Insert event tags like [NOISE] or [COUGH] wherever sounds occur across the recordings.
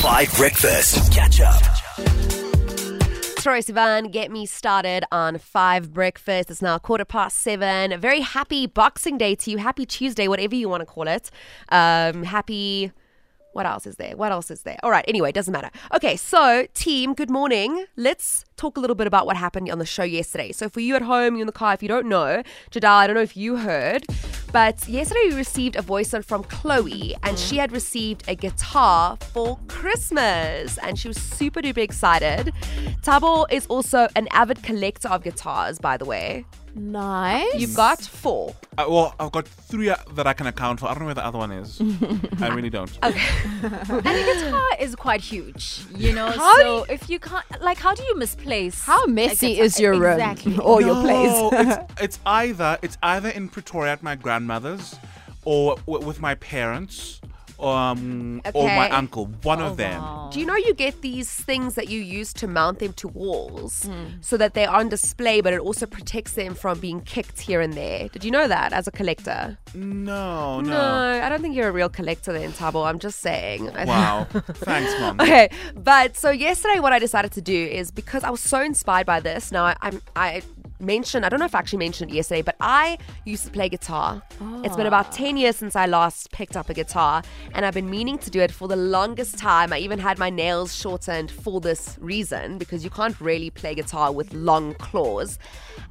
5 Breakfast. Catch up. Troye Sivan, get me started on five breakfast. It's now quarter past seven. A very happy Boxing Day to you. Happy Tuesday, whatever you want to call it. Um, happy. What else is there? What else is there? All right. Anyway, doesn't matter. Okay, so team, good morning. Let's talk a little bit about what happened on the show yesterday. So for you at home, you in the car, if you don't know, Jadal, I don't know if you heard, but yesterday we received a voice note from Chloe, and she had received a guitar for Christmas, and she was super duper excited. Thabo is also an avid collector of guitars, by the way. Nice. You've got four. Uh, well, I've got three uh, that I can account for. I don't know where the other one is. I really don't. [LAUGHS] Okay. and the guitar is quite huge, you know. How do so if you can't, like, how do you misplace? How messy guitar? is your room Exactly. [LAUGHS] or your place? it's, it's either it's either in Pretoria at my grandmother's, or w- with my parents, um, or my uncle. One Oh, of them. wow. Do you know you get these things that you use to mount them to walls so that they're on display, but it also protects them from being kicked here and there? Did you know that as a collector? No, no. No, I don't think you're a real collector then, Thabo. I'm just saying. [LAUGHS] Wow. Thanks, mom. [LAUGHS] Okay, but so yesterday, what I decided to do is because I was so inspired by this. Now I, I'm I mentioned I don't know if I actually mentioned it yesterday, but I used to play guitar. It's been about ten years since I last picked up a guitar, and I've been meaning to do it for the longest time. I even had my nails shortened for this reason because you can't really play guitar with long claws.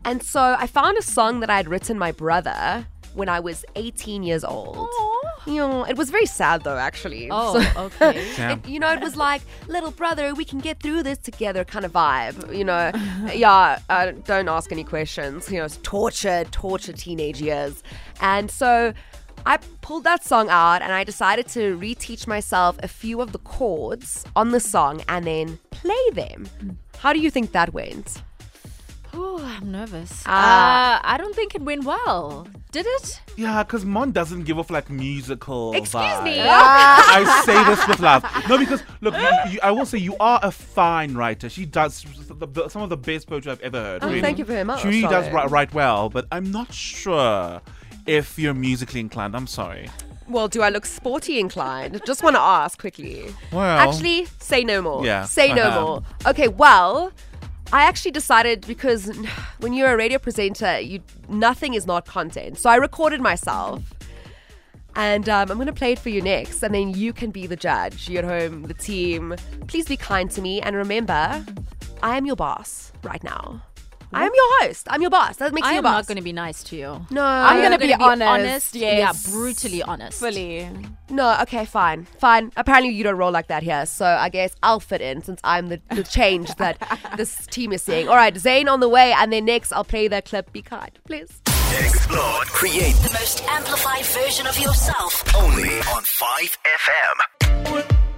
And so I found a song that I had written my brother when I was 18 years old. You know, it was very sad though, actually. Oh, So- okay. [LAUGHS] It- you know, it was like, little brother, we can get through this together kind of vibe. You know, [LAUGHS] yeah, uh, don't ask any questions. You know, it's torture, torture teenage years. And so I pulled that song out and I decided to reteach myself a few of the chords on the song and then play them. How do you think that went? Ooh, I'm nervous. Ah. Uh, I don't think it went well. Did it? Yeah, because Mon doesn't give off like musical. Excuse me. I say this with love. No, because look, you, you, I will say you are a fine writer. She does the, the, some of the best poetry I've ever heard. Oh, really. thank you very much. She really does write, write well, but I'm not sure if you're musically inclined. I'm sorry. Well, do I look sporty inclined? Just want to ask quickly. Well, Actually, say no more. Yeah. Say no Uh-huh. more. Okay, well, I actually decided because [SIGHS] when you're a radio presenter, you nothing is not content. So I recorded myself. And um, I'm going to play it for you next, and then you can be the judge. You at home, the team. Please be kind to me, and remember, I am your boss right now. I am your host. I'm your boss. That makes I me your am boss. not going to be nice to you. No, I'm gonna am be honest, honest. yes. Yeah, brutally honest. Fully. No, okay, fine. Fine. Apparently you don't roll like that here. So I guess I'll fit in since I'm the, the change that [LAUGHS] this team is seeing. All right, Zayn on the way. And then next I'll play that clip. Be kind, please. Explore, create The most amplified version of yourself. only on 5FM.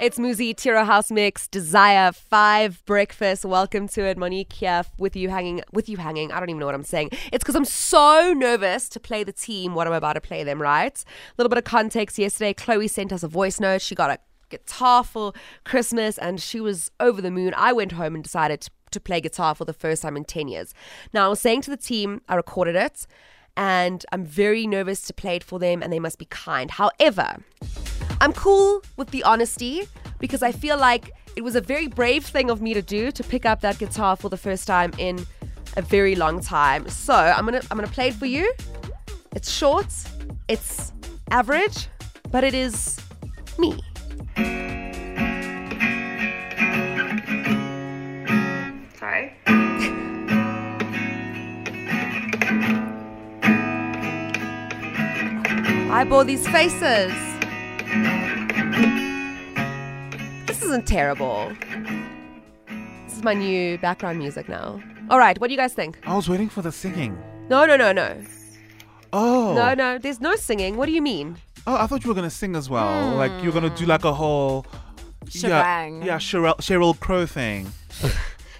It's Muzi Tiro House Mix Desire Five Breakfast. Welcome to it, Monique here with you hanging. With you hanging. I don't even know what I'm saying. It's because I'm so nervous to play the team. What I'm about to play them. Right. A little bit of context. Yesterday, Chloe sent us a voice note. She got a guitar for Christmas, and she was over the moon. I went home and decided to, to play guitar for the first time in ten years. Now I was saying to the team, I recorded it. And I'm very nervous to play it for them, and they must be kind. However, I'm cool with the honesty because I feel like it was a very brave thing of me to do to pick up that guitar for the first time in a very long time. So I'm gonna I'm gonna play it for you. It's short, it's average, but it is me. Sorry. I bore these faces. This isn't terrible. This is my new background music now. All right, what do you guys think? I was waiting for the singing. No, no, no, no. Oh. No, no, there's no singing. What do you mean? Oh, I thought you were gonna sing as well. Like you were gonna do like a whole Shebang. Yeah, yeah, Sheryl Sheryl Crow thing. [LAUGHS]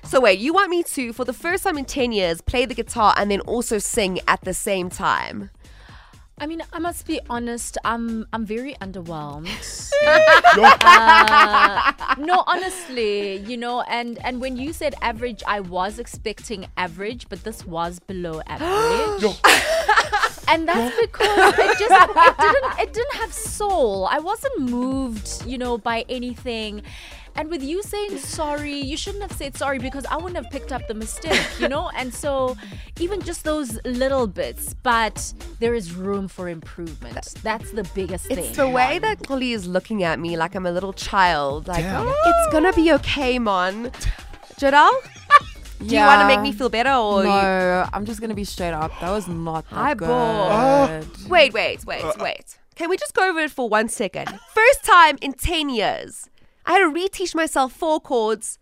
So wait, you want me to, for the first time in 10 years, play the guitar and then also sing at the same time? I mean, I must be honest. I'm I'm very underwhelmed. [LAUGHS] Uh, no, honestly, you know, and and when you said average, I was expecting average, but this was below [GASPS] average. Yo. and that's because it just it [LAUGHS] didn't it didn't have soul. I wasn't moved, you know, by anything. And with you saying sorry, you shouldn't have said sorry because I wouldn't have picked up the mistake, you know? [LAUGHS] And so even just those little bits, but there is room for improvement. That's the biggest thing. It's the way that Chloe is looking at me like I'm a little child. Like, Damn. it's gonna be okay, Mon. Jadal, do you want to make me feel better or you- No, I'm just gonna be straight up. That was not that Hi, good. boy. Wait, wait, wait, uh, uh. wait. Can we just go over it for one second? First time in 10 years. I had to reteach myself four chords.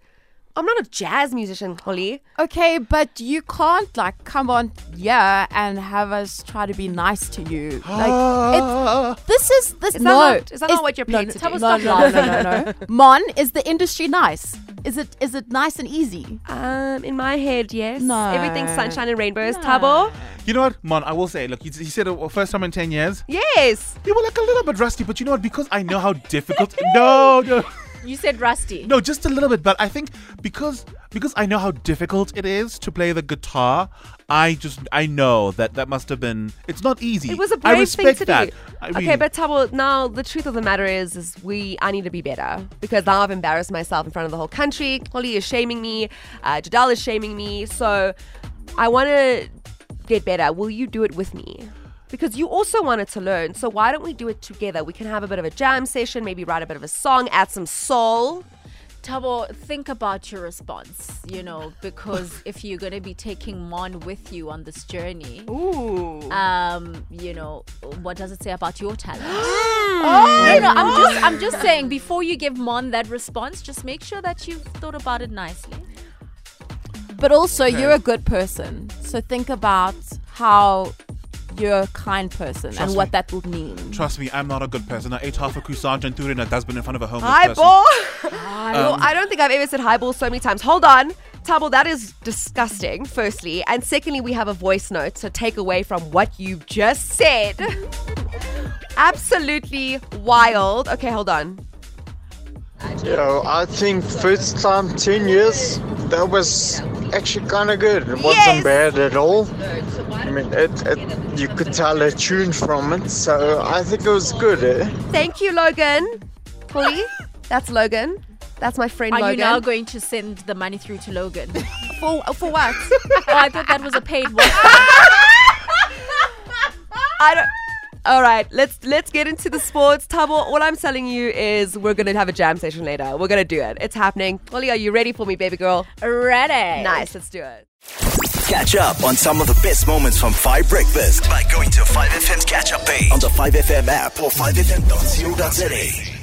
I'm not a jazz musician, Holly. Okay, but you can't like come on yeah and have us try to be nice to you. Like it's [GASPS] this is this Is that no. not- is that not what you're paid to no, do? No, no, no, no, no, no. Mon, is the industry nice? Is it is it nice and easy? Um, in my head, yes. No. Everything's sunshine and rainbows. Thabo? You know what, Mon? I will say, look, you, you said it first time in ten years. Yes. You were like a little bit rusty, but you know what? Because I know how difficult. [LAUGHS] no, no, you said rusty. no, just a little bit. But I think because because I know how difficult it is to play the guitar, I just I know that that must have been. It's not easy. It was a brave thing respect to that. do. I okay, but Thabo, now the truth of the matter is, is we I need to be better because now I've embarrassed myself in front of the whole country. Holly is shaming me. Uh, Jadal is shaming me. So I want to get better. Will you do it with me? Because you also wanted to learn. So why don't we do it together? We can have a bit of a jam session, maybe write a bit of a song, add some soul. Thabo, think about your response, you know, because [LAUGHS] if you're going to be taking Mon with you on this journey, Ooh. um, you know, what does it say about your talent? [GASPS] No, no, I'm just, I'm just saying. Before you give Mon that response, just make sure that you've thought about it nicely. But also you're a good person. So think about how you're a kind person Trust and what me. that would mean. Trust me, I'm not a good person. I ate half a croissant and threw it in a dustbin in front of a homeless Hi, person. ball. [LAUGHS] Well, um, I don't think I've ever said highball so many times. Hold on. Thabo, that is disgusting, firstly. And secondly, we have a voice note to take away from what you've just said. [LAUGHS] Absolutely wild. Okay, hold on. Yo, I think first time 10 years, that was actually kind of good. It wasn't bad at all. I mean, it, it, you could tell a tune from it, so I think it was good. Eh? Thank you, Logan. Holly, that's Logan. That's my friend Are Logan. you now going to send the money through to Logan? oh, [LAUGHS] for, for what? I thought that was a paid one. [LAUGHS] [LAUGHS] I don't. All right, let's let's get into the sports. Thabo, all I'm telling you is we're gonna have a jam session later. We're gonna do it. It's happening. Holly, are you ready for me, baby girl? Ready. Nice, let's do it. Catch up on some of the best moments from 5 Breakfast by going to 5FM's catch up page on the 5FM app or 5FM.co.za.